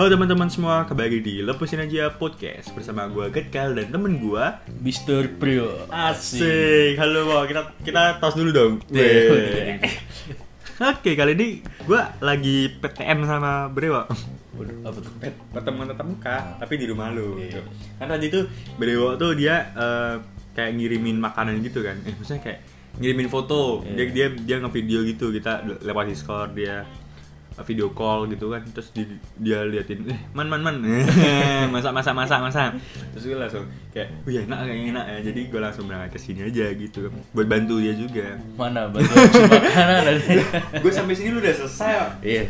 Halo teman-teman semua, kembali di Lepasin Aja Podcast Bersama gue Getkal dan temen gue Mister Prio Asik, halo Wak. kita kita tos dulu dong Iya. Oke, kali ini gue lagi PTM sama Brewa apa tuh? Pertemuan tatap muka, tapi di rumah lu Iya. gitu. Kan tadi tuh Brewa tuh dia eh, kayak ngirimin makanan gitu kan Eh, maksudnya kayak ngirimin foto Dia, Iya. dia, dia nge-video gitu, kita lewat Discord dia video call gitu kan terus di- dia liatin eh man man man. Masak masak masak masak. Terus gue langsung kayak wih enak kayak enak ya. Jadi gue langsung berangkat ke sini aja gitu buat bantu dia juga. Mana bantuan si makanan gue sampai sini lu udah selesai ya Iya.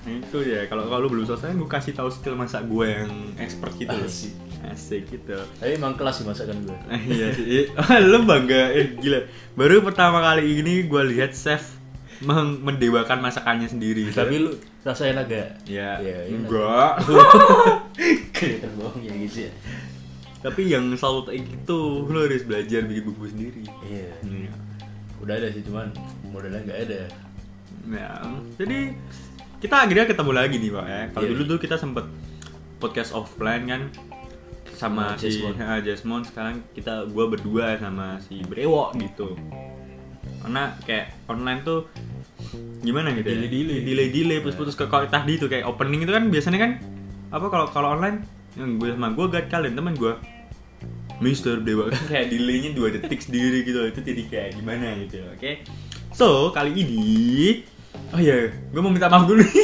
Nah, itu ya kalau kalau lu belum selesai gue kasih tahu skill masak gue yang expert gitu loh. Asik. asik gitu. Tapi emang kelas sih masakan gue. Eh, iya sih. Lu bangga. Eh gila. Baru pertama kali ini gue lihat chef mendewakan masakannya sendiri Tapi lu rasanya agak ya Iya, enak. enggak kelihatan bohong ya gitu ya. tapi yang selalu kayak gitu lu harus belajar bikin bumbu sendiri Iya. Iya. Udah ada sih cuman modalnya nggak ada. Ya, jadi kita akhirnya ketemu lagi nih pak ya. Kalau Iya. dulu tuh kita sempet podcast offline kan sama Sama si Jasmine. Jasmine. Sekarang kita gua berdua sama si Brewo gitu. Karena kayak online tuh gimana gitu ya? Delay-delay. delay delay putus-putus ke kalau tadi tuh kayak opening itu kan biasanya kan apa kalau kalau online yang gue sama gue gak kalian teman gue Mister Dewa kan kayak delaynya dua detik sendiri gitu itu jadi kayak gimana gitu oke so kali ini oh ya gue mau minta maaf dulu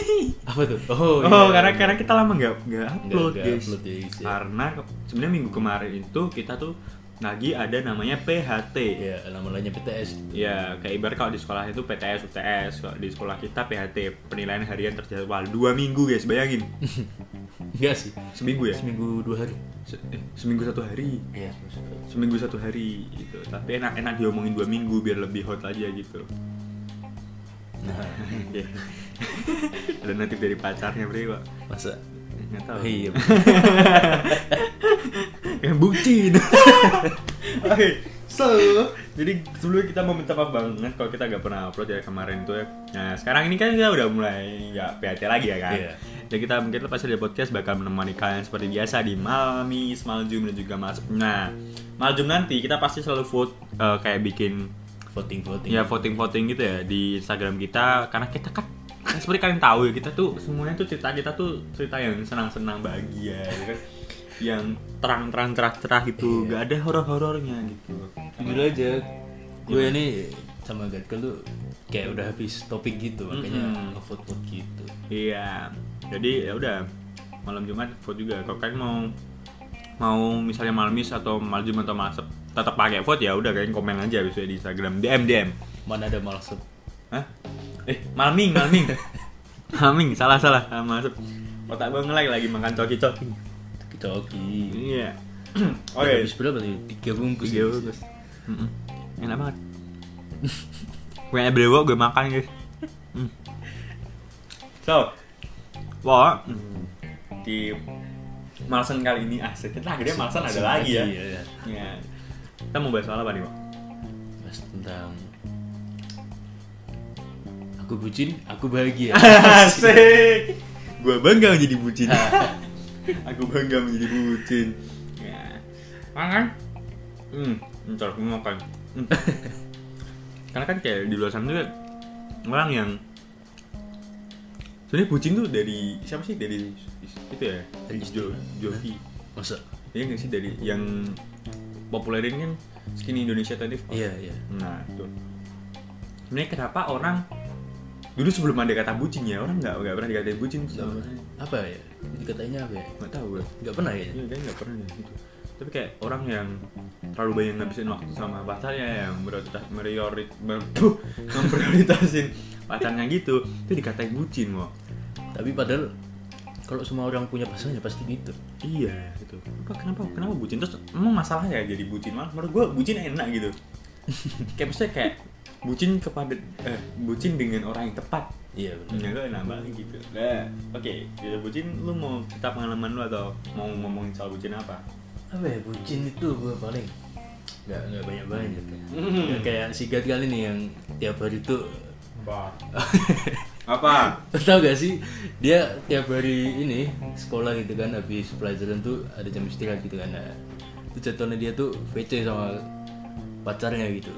Apa tuh? Oh, oh, iya. karena karena kita lama nggak nggak upload nggak guys upload ya, guys, karena sebenarnya minggu kemarin itu kita tuh lagi ada namanya PHT Iya, namanya PTS. Ya, kayak ibarat kalau di sekolah itu PTS, UTS, kalau di sekolah kita PHT, penilaian harian terjadwal dua minggu guys, bayangin, Enggak sih. seminggu ya, Seminggu dua hari. Se- eh, seminggu satu hari, Iya, seminggu satu hari gitu, tapi enak-enak diomongin dua minggu biar lebih hot aja gitu. Nah, Oke. Ada notif dari pacarnya bre, Pak. masa Nggak tahu. Oh, iya. Yang bucin. Oke, so jadi sebelumnya kita mau minta maaf banget kalau kita gak pernah upload ya kemarin tuh ya. Nah sekarang ini kan kita udah mulai nggak PHT lagi ya kan. Iya. Dan kita mungkin lepas dari podcast bakal menemani kalian seperti biasa di Malmis, Maljum dan juga Mas. Nah Maljum nanti kita pasti selalu vote eh, kayak bikin voting voting. ya voting voting gitu ya di Instagram kita karena kita kan seperti kalian tahu ya kita tuh semuanya tuh cerita kita tuh cerita yang senang-senang bahagia ya kan yang terang-terang cerah-cerah gitu Iya. gak ada horor-horornya gitu jujur aja gue ini sama Gatkel tuh kayak udah habis topik gitu makanya Mm-mm. ngevote vote gitu iya jadi ya udah malam Jumat vote juga kalau kalian mau mau misalnya malamis atau malam Jumat atau malam tetap pakai vote ya udah kalian komen aja bisa di Instagram DM DM mana ada malah sep Hah? Eh, malming, malming. malming, salah salah. Ah, masuk. Otak gue nge lagi makan coki-coki. kita oke Iya. Oke. habis berapa nih tiga bungkus Tiga bungkus. Enak banget. gue brewok gue makan guys. Mm. So, wah di Malsen kali ini asik. Kita akhirnya Malsen ada lagi ya. iya. Ya. Kita mau bahas soal apa nih, Pak? Mas tentang aku bucin aku bahagia Asik. Gua bangga menjadi bucin. Aku bangga menjadi bucin. Ya. Makan. Hmm, ntar aku makan. Hmm. Karena kan kayak di luar sana juga orang yang sebenarnya bucin tuh dari siapa sih dari itu ya Dari Jo Jovi masa Iya nggak sih dari yang populerin kan skinny Indonesia tadi iya iya Nah, itu. Sebenarnya kenapa orang dulu sebelum ada kata bucin ya orang nggak nggak pernah dikatain bucin sama apa ya? Dikatanya apa ya? Nggak tahu gue nggak pernah ya? Iya kayaknya nggak pernah ya gitu. Tapi kayak orang yang terlalu banyak ngabisin waktu sama pacarnya yang prioritas meriorit memprioritasin pacarnya gitu itu dikatain bucin kok tapi padahal kalau semua orang punya pasangan ya pasti gitu. Iya gitu. Apa kenapa kenapa bucin? Terus emang masalah ya jadi bucin? Malah menurut gue bucin enak gitu. Kayak maksudnya kayak bucin kepada eh, bucin dengan orang yang tepat iya benar Ya enak banget gitu Nah, oke Bila bucin, lu mau cerita pengalaman lu atau mau ngomongin soal bucin apa? apa ya bucin itu gue paling nggak nggak banyak banyak Hmm. ya, kayak sigat kali nih yang tiap hari tuh Bah Apa? Tahu gak sih dia tiap hari ini sekolah gitu kan habis pelajaran tuh ada jam istirahat gitu kan. Nah, itu jatuhnya dia tuh VC sama pacarnya gitu.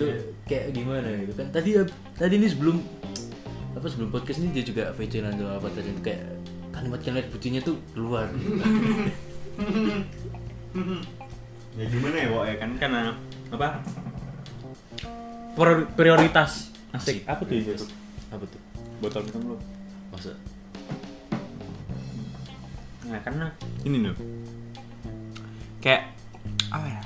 Itu kayak gimana gitu kan. Tadi tadi ini sebelum apa sebelum podcast ini dia juga nanti sama pacarnya itu kayak kalimat-kalimat bucinya tuh keluar. ya gimana ya, Wak ya kan karena apa? Prior- prioritas asik apa tuh itu apa tuh? Botol minum lu. Masa Nah, karena ini loh. Kayak apa ya?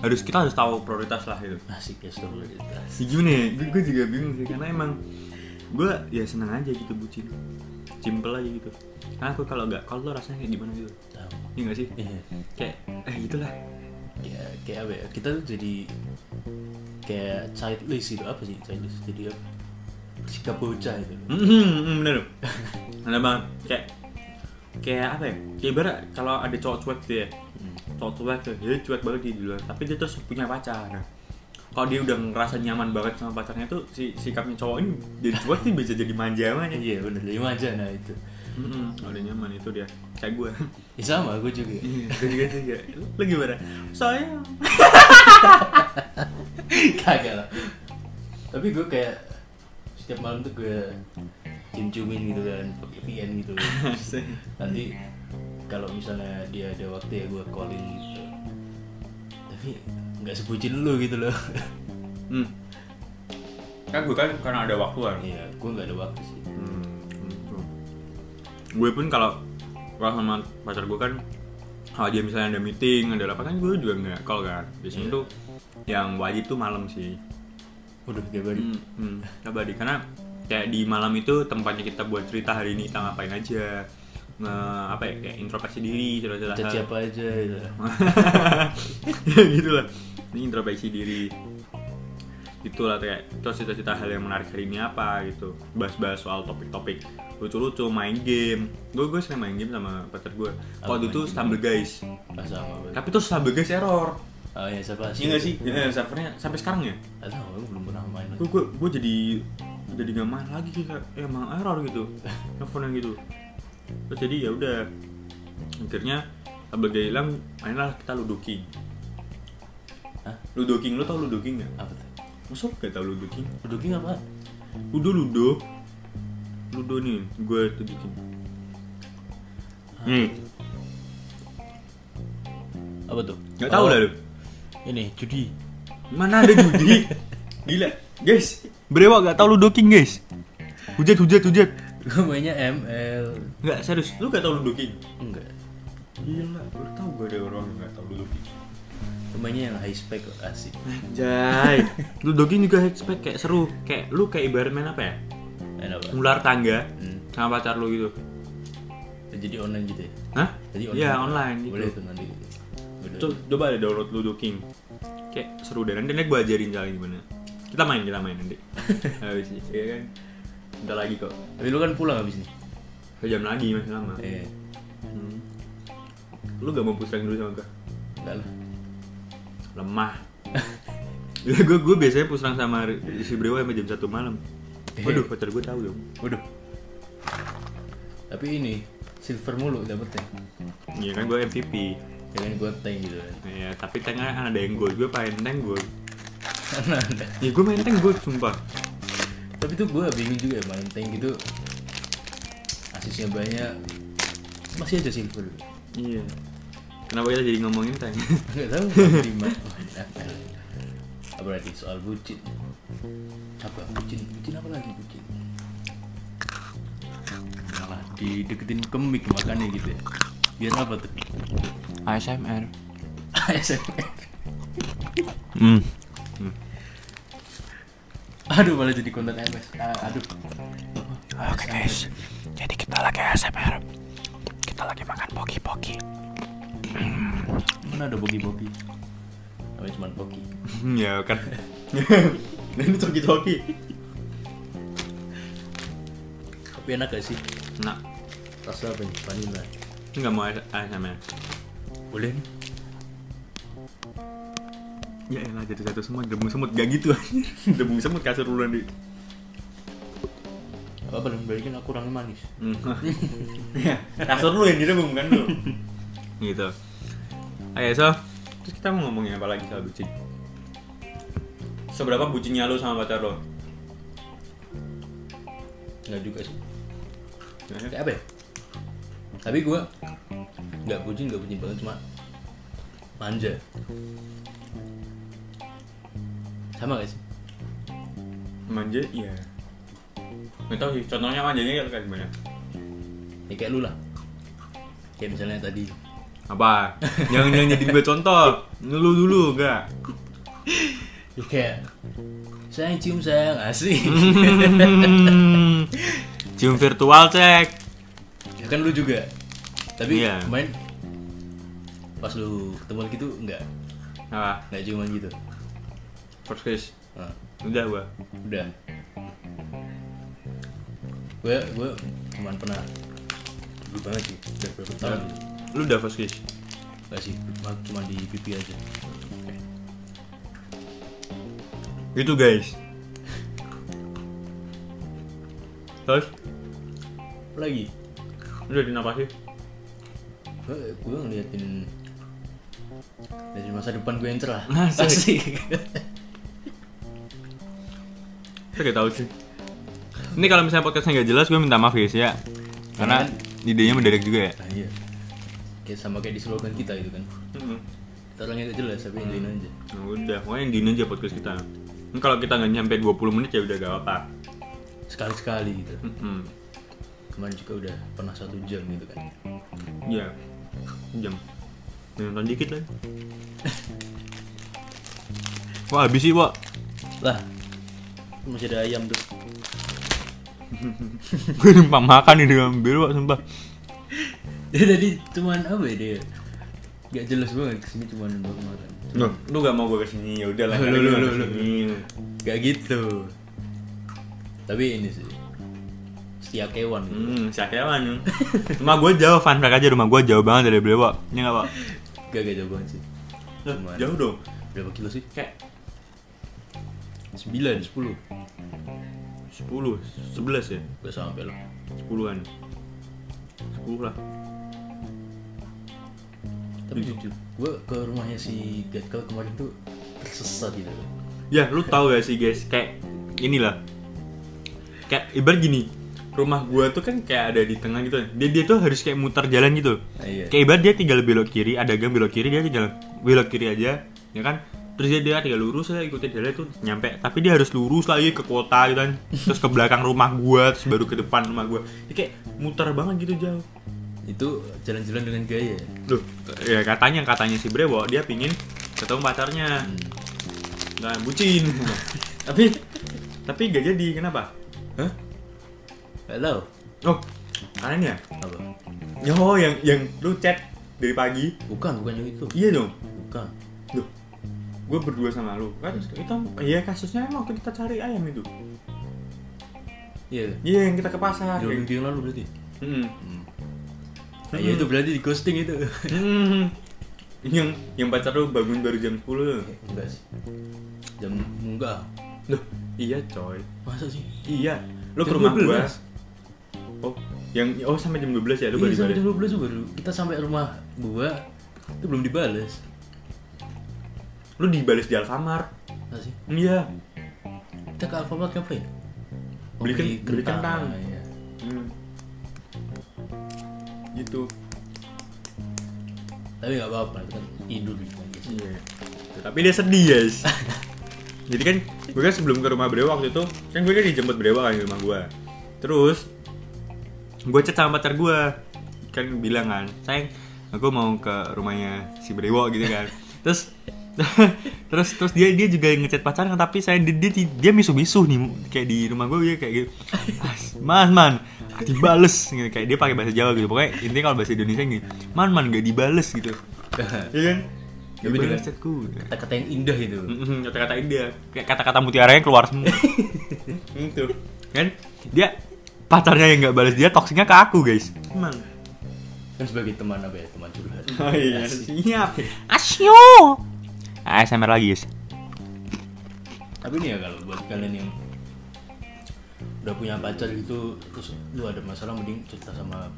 Harus kita harus tahu prioritas lah itu. asik ya prioritas. Ya gimana ya? Gue, gue juga bingung sih karena emang gue ya seneng aja gitu bucin. Simple aja gitu. Karena aku kalau nggak kalau rasanya kayak gimana gitu. Tahu. Iya gak sih? Iya. Kayak eh gitulah. kayak kayak apa ya kita tuh jadi kayak childish gitu apa sih childish jadi apa sikap bocah itu Hmm, bener. Ada banget kayak kayak apa ya? Kayak ibarat kalau ada cowok cuek gitu ya. Cowok cuek dia cuek banget di luar, tapi dia terus punya pacar. Nah, kalau dia udah ngerasa nyaman banget sama pacarnya tuh si sikapnya cowok ini jadi cuek sih bisa jadi manja aja. iya bener jadi manja nah itu Mm udah nyaman itu dia. Kayak gue. ya sama gue juga Iya, gue juga juga. Lu gimana? Sayang. kagak lah tapi gue kayak setiap malam tuh gue cium-ciumin gitu kan pakai VN gitu nanti kalau misalnya dia ada waktu ya gue callin gitu tapi nggak sebutin lu gitu loh hmm. Kan gue kan karena ada waktu kan. iya gue nggak ada waktu sih Hmm, gue pun kalau kalau sama pacar gue kan kalau dia misalnya ada meeting ada apa kan gue juga nggak call kan biasanya Iya. tuh yang wajib tuh malam sih udah tiap hari hmm, hmm, abadi. karena kayak di malam itu tempatnya kita buat cerita hari ini kita ngapain aja nge apa ya kayak introspeksi diri cerita chat siapa aja gitu. Ya gitu lah ini introspeksi diri. Itulah kayak terus cita-cita hal yang menarik hari ini apa gitu. Bahas-bahas soal topik-topik lucu-lucu main game. Gue gue sering main game sama pacar gue main itu stumble guys. Tapi tuh stumble guys error. Oh ya siapa iya nggak sih? Ya, servernya sampai sekarang ya? Gak tau, gue belum pernah main. Gue gue gue jadi jadi nggak main lagi kayak emang error gitu. Teleponnya gitu terus jadi ya udah akhirnya stumble guys hilang mainlah kita ludo king Hah? ludo king lo tau ludo king nggak Apa tuh? Masa lu gak tau Ludo King? Ludo King apa? Ludo Ludo Ludo nih, gue tunjukin Nih, Apa tuh? gak tau Oh, lah lu Ini, judi Mana ada judi? Gila, guys Brewa gak tau Ludo King guys Hujat, hujat, hujat Gue mainnya ML Gak, serius, lu gak tau Ludo King? Enggak. Gila, baru tau gue ada orang yang gak tau Ludo King. Gue mainnya yang high spec kok, asik. Anjay. Ludo King juga expect kayak seru. Kayak lu kayak ibarat main apa ya? Main apa? Ular tangga Hmm. Sama pacar lu gitu. Jadi online gitu ya? Hah? Jadi Iya, online. gitu. Boleh tuh nanti. Co- coba deh download Ludo King. Kayak seru deh. Nanti gue ajarin caranya gimana kita main kita main nanti. Habis ya kan Bentar lagi kok. Tapi lu kan pulang abis nih sejam lagi masih lama. Eh, hmm. lu gak mau pusing dulu sama gue enggak lah. Lemah. Ya gue gue biasanya pusing sama si Brewa sampai jam satu malam. Waduh pacar gue tahu dong. Waduh. Tapi ini Silver mulu dapetnya. Iya kan gue MVP Ya kan gue tank gitu kan. Ya tapi tanknya ada yang gold gue main tank gold. Karena ada? Ya gue main tank gold sumpah Tapi tuh gue bingung juga ya main tank gitu Asisnya banyak. Masih aja silver iya. Kenapa kita jadi ngomongin tank? Gak tau di mana Apa berarti soal bucin. Apa? Bucin Bucin apa lagi? Bucin. Malah dideketin ke mic makanya gitu ya. Biar apa tuh? ASMR ASMR hmm. Aduh malah jadi konten MS Ah, Aduh. Oke guys, jadi kita lagi ASMR Kita lagi makan poki-poki. Mana ada bogi-bogi Namanya cuma poki. Ya kan. Ini toki-toki Tapi enak gak sih? Nah, Rasa apa nih? Vanilla. Nggak mau ASMR Boleh nih? Ya elah jadi satu semua, debung semut, gak gitu anjir Debung semut kasur nanti apa belum balikin aku orangnya manis. Ya, kasur lu yang direbung kan lu. gitu. Ayo so, terus kita mau ngomongin apa lagi soal bucin? Seberapa bucinnya lu sama pacar lo? nggak juga sih kayak apa ya tapi gue nggak bucin nggak bucin banget cuma manja sama gak sih Manja, iya. Nggak tahu sih, contohnya manjanya kayak gimana? ya kayak lu lah kayak misalnya tadi Apa? jangan jangan jadi gue contoh. Lu dulu enggak. ya kayak sayang cium sayang asik Cium virtual cek. ya kan lu juga tapi Iya. main pas lu ketemu gitu nggak Apa? nggak ciuman gitu First kiss. nah, Udah gua. udah gue gue cuman pernah dulu banget sih udah berapa tahun gitu. Lu udah first kiss. Gak sih, cuma, di pipi aja. Gitu guys. Terus, lagi? udah di apa sih? Gue, gue ngeliatin dari masa depan gue yang cerah. Asik. Asik. Saya gak tahu sih. Ini kalau misalnya podcastnya nggak jelas, gue minta maaf guys ya. Karena idenya mendadak juga ya. nah, iya. Kayak sama kayak di slogan kita gitu kan. Kita orangnya gak jelas tapi indahin aja. Nah, udah, pokoknya indiin aja podcast kita. Ini kalau kita nggak nyampe 20 menit ya udah gak apa. Sekali-sekali gitu. Mm-mm. Kemarin juga udah pernah satu jam gitu kan. Iya, jam. Nonton dikit lah. Wah habis sih, Wak. Lah, masih ada ayam tuh. Gue numpang makan ini diambil, Wak, sumpah. Dia tadi cuman apa ya dia? Gak jelas banget ke sini cuman untuk makan. Loh, lu gak mau gue ke sini, ya udah lah. Lu, lu, lu. Gak gitu. Tapi ini sih. Setia kewan gitu. Hmm, sakewan. Rumah gue jauh, fun fact aja rumah gue jauh banget dari beliau, Wak. Ini gak, Wak? Gak gak jauh banget sih. Loh, Cuman- Jauh dong. Berapa kilo sih? Kayak 9, 10 10, 11 ya? Gak sampai loh 10-an. 10 lah. Tapi jujur, gue ke rumahnya si Gatkal kemarin tuh tersesat gitu Ya, lu tahu gak sih guys, kayak inilah. Kayak ibarat gini, rumah gua tuh kan kayak ada di tengah gitu. Dia dia tuh harus kayak muter jalan gitu. Nah, iya. Kayak ibarat dia tinggal belok kiri, ada gang belok kiri, dia tinggal belok kiri aja, ya kan? Terus dia, dia tinggal lurus aja ikutin jalan itu nyampe, tapi dia harus lurus lagi ke kota gitu kan. Terus ke belakang rumah gua, terus baru ke depan rumah gua. Dia kayak muter banget gitu jauh. Itu jalan-jalan dengan gaya Loh, ya katanya katanya si Brewo dia pingin ketemu pacarnya. hmm. Nah, bucin. tapi tapi gak jadi, kenapa? Hah? Tau Oh, kalian ya? Apa? Yo, yang yang lu chat dari pagi. Bukan, bukan yang itu Iya dong. Bukan Loh. Gue berdua sama lu. Kan itu iya kasusnya emang waktu kita cari ayam itu. Iya Iya, yang kita ke pasar. Dua minggu yang lalu berarti Hmm. hmm. Nah, iya itu berarti di ghosting itu Hmm. Yang yang pacar lu bangun baru jam 10. Enggak sih Jam enggak Loh, iya coy. Masa sih? Iya. Lu ke rumah gua. 12. Oh, yang oh sampai jam 12 ya lu Iya baru sampai jam 12 tuh baru Kita sampai rumah gua Itu belum dibales Lu dibales di Alfamart. Masa sih? Iya. Kita ke Alfamart ngapain? Oh, Beli ken- beli kentang. Iya. Hmm. Gitu. Tapi gak apa-apa, itu kan tidur gitu. Iya. Tapi dia sedih guys. Jadi kan gue kan sebelum ke rumah Brewa waktu itu kan gue kan dijemput Brewa kan di rumah gue. Terus gue chat sama pacar gue kan bilang kan sayang aku mau ke rumahnya si Brewo gitu kan. Terus terus terus dia dia juga ngechat pacarnya tapi saya dia dia, dia misu-misu nih kayak di rumah gue dia kayak gitu mas man man dibales gitu kayak dia pakai bahasa Jawa gitu pokoknya intinya kalau bahasa Indonesia gitu man man gak dibales gitu Iya kan? Gak dengan- chatku. Kata-kata yang indah itu. Kata-kata dia, kayak kata-kata mutiaranya keluar semua. Itu. Kan dia pacarnya yang nggak balas dia toksiknya ke aku, guys. Emang. Kan sebagai teman apa ya? Teman curhat. Oh iya, siap. Asyo. ASMR lagi, guys. Tapi nih ya kalau buat kalian yang udah punya pacar gitu terus lu ada masalah mending cerita sama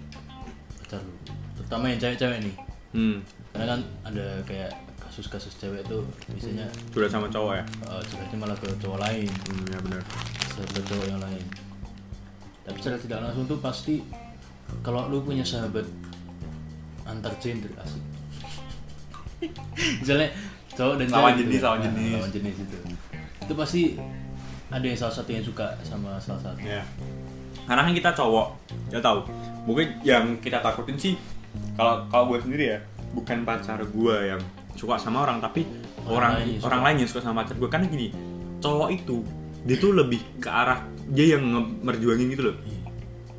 pacar lu. Terutama yang cewek-cewek nih. Hmm. Karena kan ada kayak kasus-kasus cewek tuh biasanya sudah sama cowok ya? Uh, curhatnya malah ke cowok lain. Hmm, ya benar. Ke cowok yang lain. Tapi secara tidak langsung tuh pasti kalau lu punya sahabat antar gender asik. Misalnya cowok dan Lawan cewek jenis, gitu. lawan Nah, jenis. lawan jenis itu. Itu pasti ada yang salah satu yang suka sama salah satu. Ya karena kan kita cowok ya tahu. Mungkin yang kita takutin sih kalau kalau gue sendiri ya bukan pacar gue yang suka sama orang tapi Orang orang lain yang orang suka. lain yang suka sama pacar gue. Karena gini cowok itu dia tuh lebih ke arah dia yang merjuangin gitu loh.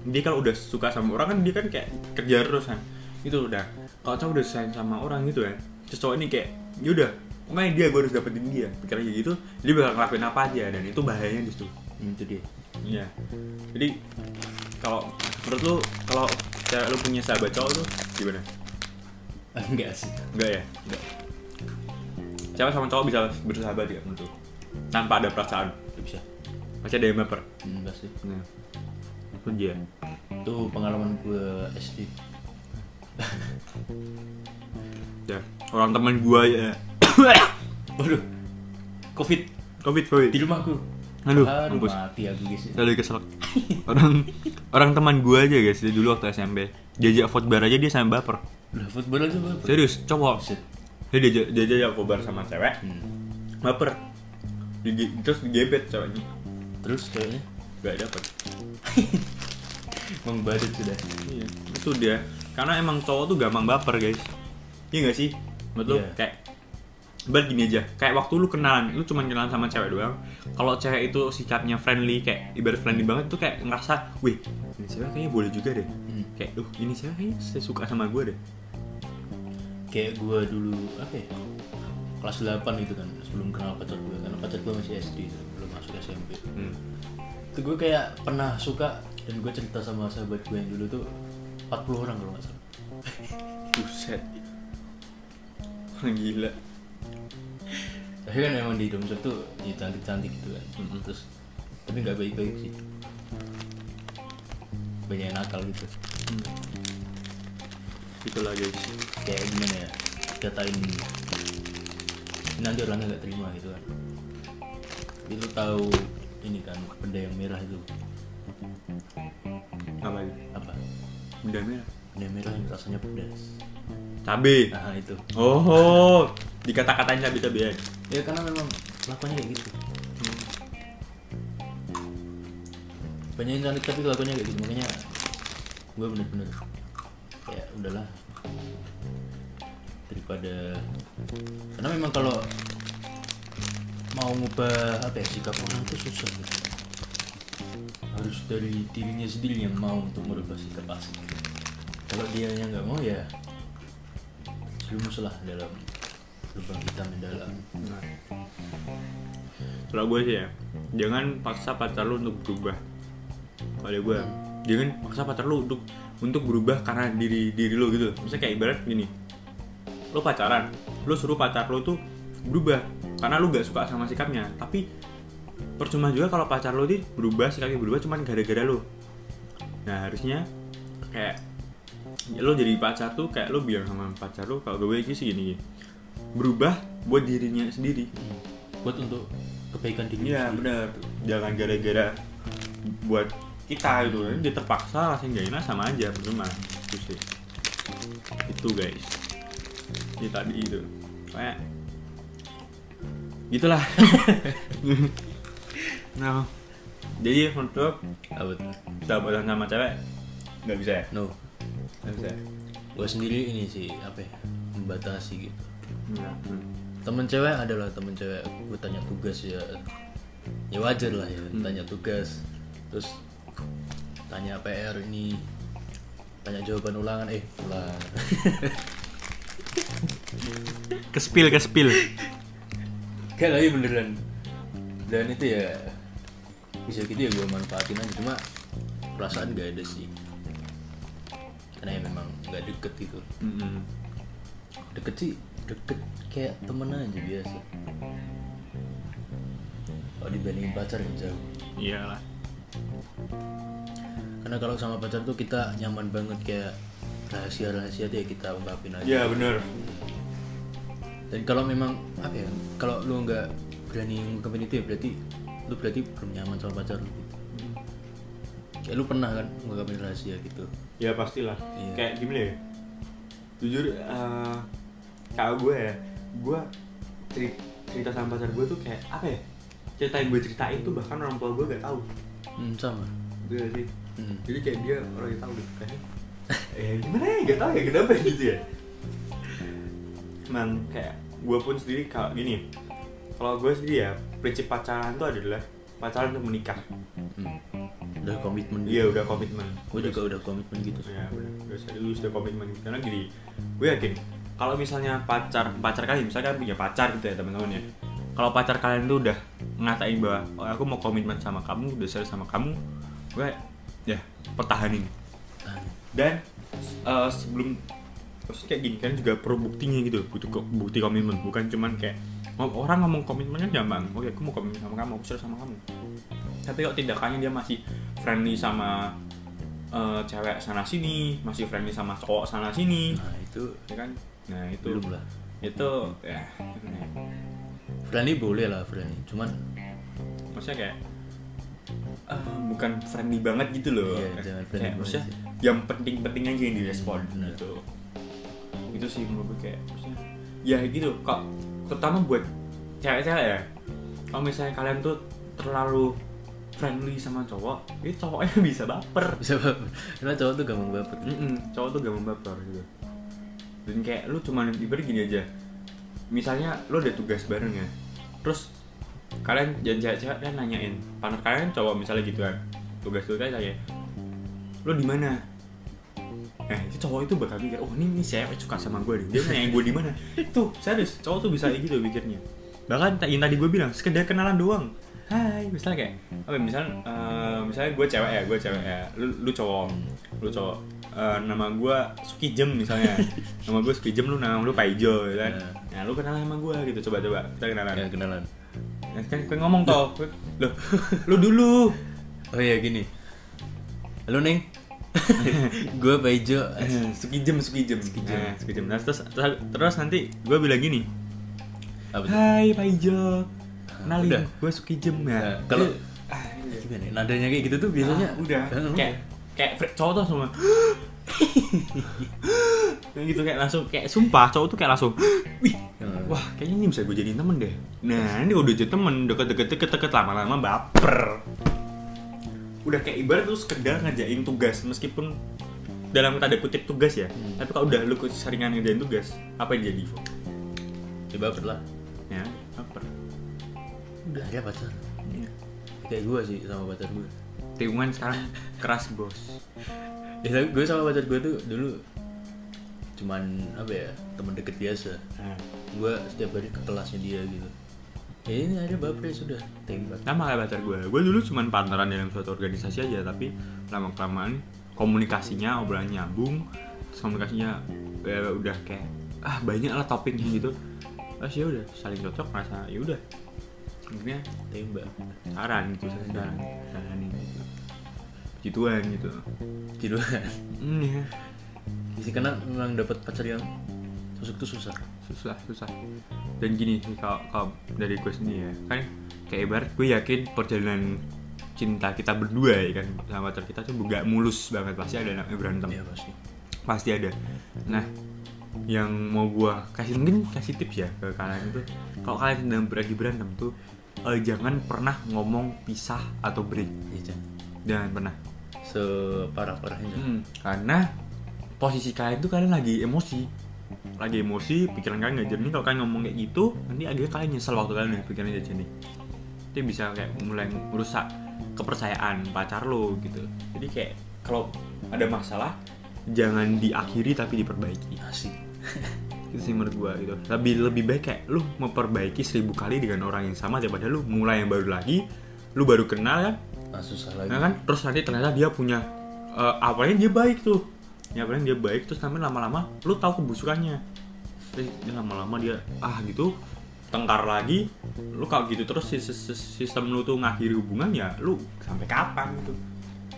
Dia kalau udah suka sama orang kan dia kan kayak kerja terus kan. Itu udah. Kalau cowok udah sayang sama orang gitu terus cowok ini kayak yaudah pokoknya dia gue harus dapetin dia pikirannya gitu dia bakal ngelakuin apa aja dan itu bahayanya di situ Hmm, itu dia Iya. Jadi kalau menurut lu kalau cewek lu punya sahabat cowok tuh gimana? enggak sih Enggak ya? enggak Cewek sama cowok bisa bersahabat ya menurut lu? Tanpa ada perasaan. Bisa Masih ada yang baper. Enggak sih Nah. Itu dia. itu pengalaman gue SD. Orang teman gua ya. waduh covid Covid, covid. di rumahku Aduh, Aduh mampus. mati aku guys Tadi kesel. Orang orang teman gua aja guys, dia dulu waktu SMP. Diajak footbar aja dia sampai baper. udah football aja baper Serius, cowok. Dia diajak dia diajak footbar sama cewek, Hmm. baper. Di, terus digebet ceweknya. terus ceweknya Gak dapet. emang badut sudah Iya, itu dia. Karena emang cowok tuh gampang baper, guys. Iya gak sih? Menurut lu Iya. kayak Bar gini aja, kayak waktu lu kenalan, lu cuma kenalan sama cewek doang. Kalau cewek itu sikapnya friendly, kayak ibarat friendly banget tuh kayak ngerasa, wih, ini cewek kayaknya boleh juga deh. Hmm. Kayak, duh, ini cewek kayaknya saya suka sama gue deh. kayak gue dulu apa ya kelas 8 gitu kan sebelum kenal pacar gue karena pacar gue masih SD belum masuk SMP Hmm. itu gue kayak pernah suka dan gue cerita sama sahabat gue yang dulu tuh 40 orang kalau nggak salah Buset. Gila. tapi kan emang di domsek tuh ya cantik-cantik gitu kan Mm-mm. terus tapi nggak baik-baik sih banyak yang nakal gitu Itulah guys. kayak gimana ya katain nanti orangnya nggak terima gitu kan itu tahu ini kan benda yang merah itu Apa itu? apa Benda merah. benda merah yang rasanya pedas Cabe. nah itu Oh, dikata-katain cabe-cabean. ya karena memang lakuannya kayak gitu banyak yang cantik tapi lakuannya kayak gitu makanya gue bener-bener ya udahlah daripada karena memang kalau mau ngubah apa ya sikap orang itu susah gitu. harus dari dirinya sendiri yang mau untuk merubah sikap asli kalau dia yang nggak mau ya jerumuslah dalam lubang hitam yang dalam Kalau gue sih ya, jangan paksa pacar lu untuk berubah. Kalau gue, jangan paksa pacar lu untuk untuk berubah karena diri diri lu gitu. Misalnya kayak ibarat gini, lu pacaran, lu suruh pacar lu tuh berubah karena lu gak suka sama sikapnya. Tapi percuma juga kalau pacar lu tuh berubah sikapnya berubah cuman gara-gara lu. Nah harusnya kayak ya lu jadi pacar tuh kayak lu bilang sama pacar lu kalau gue sih gini, berubah buat dirinya sendiri. buat untuk kebaikan diri Iya sendiri. benar. Jangan gara-gara buat kita itu dia terpaksa rasanya gak enak sama aja percuma itu sih itu guys. Ini tadi itu. Kayak gitulah. Nah jadi lo tuh? sahabatan sama cewek? Nggak bisa ya? No nggak bisa ya gue sendiri ini sih apa ya membatasi gitu. Hmm. temen cewek adalah temen cewek gue tanya tugas ya. Ya wajar lah ya tanya tugas terus tanya PR ini tanya jawaban ulangan eh ulang kespil kespil. Kayak lagi beneran. Dan itu ya bisa gitu ya gue manfaatin aja. Cuma perasaan gak ada sih karena ya memang nggak deket gitu. Mm-mm. deket sih deket kayak temen aja biasa. Kalau dibandingin pacar yang jauh iyalah. Karena kalau sama pacar tuh kita nyaman banget kayak rahasia-rahasia tuh ya kita ungkapin aja. Ya bener. Dan kalau memang apa ya kalau lu nggak berani ngungkapin itu ya berarti lu berarti belum nyaman sama pacar lu. Kayak lu pernah kan ngungkapin rahasia gitu? Ya pastilah. Iya. kayak gimana ya? Jujur eh, kalau gue ya gue cerita, cerita sama pacar gue tuh kayak apa ya? Cerita yang gue ceritain tuh bahkan orang tua gue gak tahu. Hmm, sama. Gitu gak sih? Hmm. jadi kayak dia orang yang tahu deh kayaknya eh gimana ya? Gak tahu ya kenapa gitu ya. Emang kayak gue pun sendiri kalau gini kalau gue sendiri ya prinsip pacaran tuh adalah pacaran untuk menikah. Hmm. Udah komitmen iya udah komitmen. Gue juga udah komitmen gitu. Ya udah serius udah komitmen. Karena gini gue yakin kalau misalnya pacar pacar kalian misalnya kalian punya pacar gitu ya teman-teman ya. Kalau pacar kalian tuh udah ngatain bahwa oh, aku mau komitmen sama kamu udah serius sama kamu gue ya pertahanin. Tahan. dan eh, sebelum terus kayak gini kan juga perlu buktinya gitu butuh bukti komitmen. Bukan cuman kayak ngom- orang ngomong komitmen kan gampang oke aku mau komitmen sama kamu aku serius sama kamu. Tapi kalau tindakannya dia masih friendly sama eh, cewek sana sini masih friendly sama cowok sana sini. Nah itu ya kan? Nah itu belum lah. itu ya. Friendly boleh lah friendly. Cuman maksudnya kayak eh, bukan friendly banget gitu loh. Iya, jangan friendly kayak, maksudnya sih. yang penting-penting aja yang direspon bener. gitu. Itu sih menurut gue kayak maksudnya ya gitu. Kok terutama buat cewek-cewek ya. Kalau misalnya kalian tuh terlalu friendly sama cowok itu cowoknya bisa baper. Bisa baper. Karena cowok tuh gampang baper. Mm-mm, cowok tuh gampang baper gitu. Dan kayak lu cuman ibarat gini aja. Misalnya lu ada tugas bareng ya terus kalian jangan cewek-cewek kan nanyain. Partner kalian cowok misalnya gitu kan tugas tugas kayak lu di mana? Eh itu cowok itu bakal mikir oh ini, ini cewek suka sama gue nih dia nanyain gue di mana. Tuh serius cowok tuh bisa kayak gitu pikirnya. Bahkan yang tadi gue bilang sekedar kenalan doang hai misalnya kayak apa misalnya eh, misalnya gue cewek ya gue cewek ya. Lu lu cowok lu cowok. Eh, nama gue Suki Jem misalnya. Nama gue Suki Jem lu nama lu Paijo ya kan? Ya. nah lu kenalan sama gue gitu coba coba. Kita kenalan. Ya kenalan. Nah, kan kan ngomong toh. Loh lu dulu. Oh iya gini. Halo neng? Gue Paijo. Suki Jem Suki Jem Suki Jem. Nah, Suki Jem Nah, terus terus, nanti gue bilang gini? Hai Paijo kenalin Udah. gue Suki Jem ya. Kalau- ah, iya. gimana ya? nadanya kayak gitu tuh biasanya. Ah, udah kayak kayak cowok tuh semua. Kayak gitu kayak langsung kayak sumpah cowok tuh kayak langsung wih wah kayaknya ini bisa gue jadiin temen deh. Nah ini udah jadi temen deket-deket deket-deket lama-lama baper. Udah kayak ibarat tuh sekedar ngerjain tugas meskipun dalam tanda kutip tugas ya. Hmm. tapi kalau udah lu seringan ngerjain tugas apa yang jadi Vo? ya baper lah. Ya udah. Ya pacar. Kayak gue sih sama pacar gue tikungan sekarang keras bos. Ya tapi gue sama pacar gue tuh dulu cuman apa ya teman deket biasa. Nah, gue setiap hari ke kelasnya dia gitu. Ya ini ada baper ya sudah. Tembak. Sama kayak pacar gue gue dulu cuman partneran dalam suatu organisasi aja tapi lama kelamaan komunikasinya obrolan nyambung komunikasinya ya udah kayak ah banyak lah topiknya gitu. Terus ya udah saling cocok merasa ya udah akhirnya tembak. Saran gitu saran saran. Gitu. Gituan gitu. Gitu kan hmm, ya. sih karena memang dapat pacar yang sosok tuh susah. Susah susah. Dan gini sih kalau kalau dari gue sendiri ya kan kayak ibarat gue yakin perjalanan cinta kita berdua ya kan sama pacar kita tuh gak mulus banget. Pasti ada berantem. Ya pasti. Pasti ada. Nah yang mau gue kasih mungkin kasih tips ya ke kalian itu kalau kalian sedang lagi berantem tuh eh, jangan pernah ngomong pisah atau break. Ya jangan pernah. Separah parahnya Hmm, karena posisi kalian tuh kalian lagi emosi. Lagi emosi pikiran kalian nggak jernih. Kalau kalian ngomong kayak gitu nanti akhirnya kalian nyesel waktu kalian udah pikirannya jernih itu bisa kayak mulai merusak kepercayaan pacar lo gitu. Jadi kayak kalau ada masalah jangan diakhiri tapi diperbaiki. Asik. Itu sih menurut gua gitu. Lebih lebih baik kayak lu memperbaiki seribu kali dengan orang yang sama daripada lu mulai yang baru lagi lu baru kenal kan? Nah, susah lagi. Nah kan? Terus nanti ternyata dia punya eh, awalnya dia baik tuh. Ya awalnya dia baik terus tapi lama-lama lu tahu kebusukannya. Terus lama-lama dia ah gitu tengkar lagi. Lu kalau gitu terus sis- sis- sistem lu tuh ngakhiri hubungan ya lu sampai kapan gitu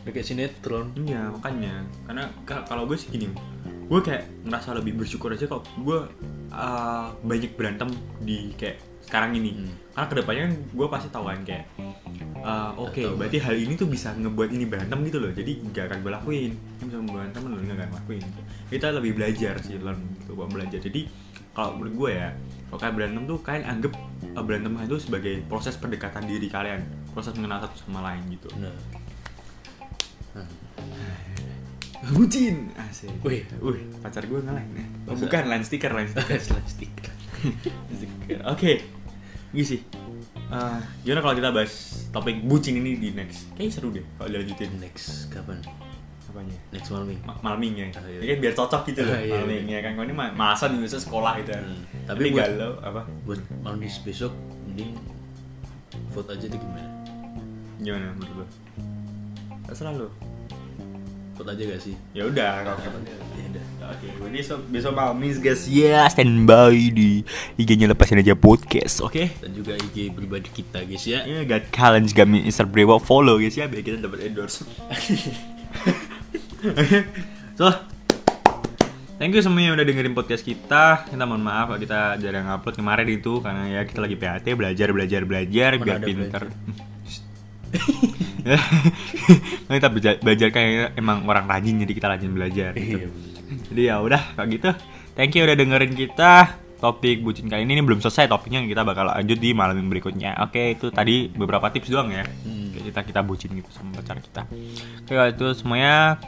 Udah kayak sinetron. Iya makanya. Karena ka- kalau gue sih gini gue kayak ngerasa lebih bersyukur aja kalau gue uh, banyak berantem di kayak sekarang ini. Hmm. karena ke depannya kan gue pasti tahu kan kayak uh, oke Atau- berarti hal ini tuh bisa ngebuat ini berantem gitu loh. Jadi nggak akan gue lakuin. Ini bisa berantem lo nggak akan lakuin. Kita lebih belajar sih learn gitu buat belajar. Jadi kalau menurut gue ya kalau kalian berantem tuh kalian anggap uh, berantem itu sebagai proses pendekatan diri kalian. Proses mengenal satu sama lain gitu. Nah. Bucin Asik Wih. Wih, pacar gue ngelain ya oh? Bukan, line stiker, line stiker Stiker. Stiker. Oke Gini sih Eh, Gimana kalau kita bahas topik bucin ini di next Kayaknya seru deh kalau dilanjutin Next kapan? Apanya? Next malam minggu. Ma- Malming ya Ah, iya. Biar cocok gitu loh Ah, iya, Malming ya kan Kalau ini ma- masa di biasa sekolah gitu kan Hmm. Tapi Tapi buat- galau apa Buat malam minggu besok mending vote aja deh gimana? Gimana menurut lo? Terserah lo Vote aja gak sih? Ya udah kalau Ya udah. Oke, besok besok malam nih guys ya standby di IG-nya lepasin aja podcast, oke? Dan juga IG pribadi kita guys ya. Ya, gak kalian juga Mister Brewo follow guys ya biar kita dapat endorse. so, thank you semuanya yang udah dengerin podcast kita. Kita mohon maaf kalau kita jarang upload kemarin itu karena ya kita lagi PAT belajar belajar belajar Mana biar pinter. belajar? kita belajar, belajar kayak emang orang rajin jadi kita rajin belajar. Gitu. Iya. Jadi ya udah kayak gitu. Thank you udah dengerin kita. Topik bucin kali ini, ini belum selesai topiknya kita bakal lanjut di malam yang berikutnya. Oke, itu tadi beberapa tips doang ya. Hmm. Kita kita bucin gitu sama pacar kita. Oke, kalau itu semuanya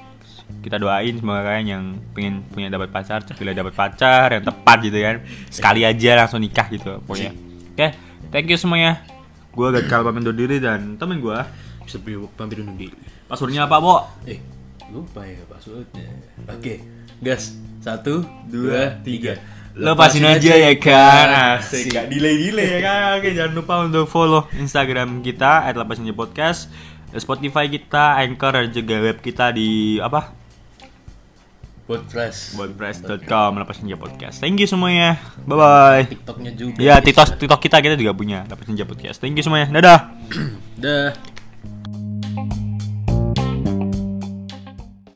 kita doain semoga kalian yang pengen punya dapat pacar, cepat dapat pacar yang tepat gitu kan. Sekali aja langsung nikah gitu pokoknya. Oke, thank you semuanya. Gua Gagal pamit diri dan temen gua Bisa beri pamit undur diri. passwordnya apa, Bo? Eh, lupa ya passwordnya. Oke, gas. Satu, dua, dua, tiga. tiga. Lepasin aja ya kan. Asik. Gak delay-delay ya kan. Oke, jangan lupa untuk follow Instagram kita @lepasin aja podcast, Spotify kita, Anchor dan juga web kita di apa? WordPress. wordpress.com lepasin aja podcast. Thank you semuanya. Bye bye. TikToknya juga. Ya. TikTok TikTok kita kita juga punya lepasin aja podcast. Thank you semuanya. Dadah. Dah.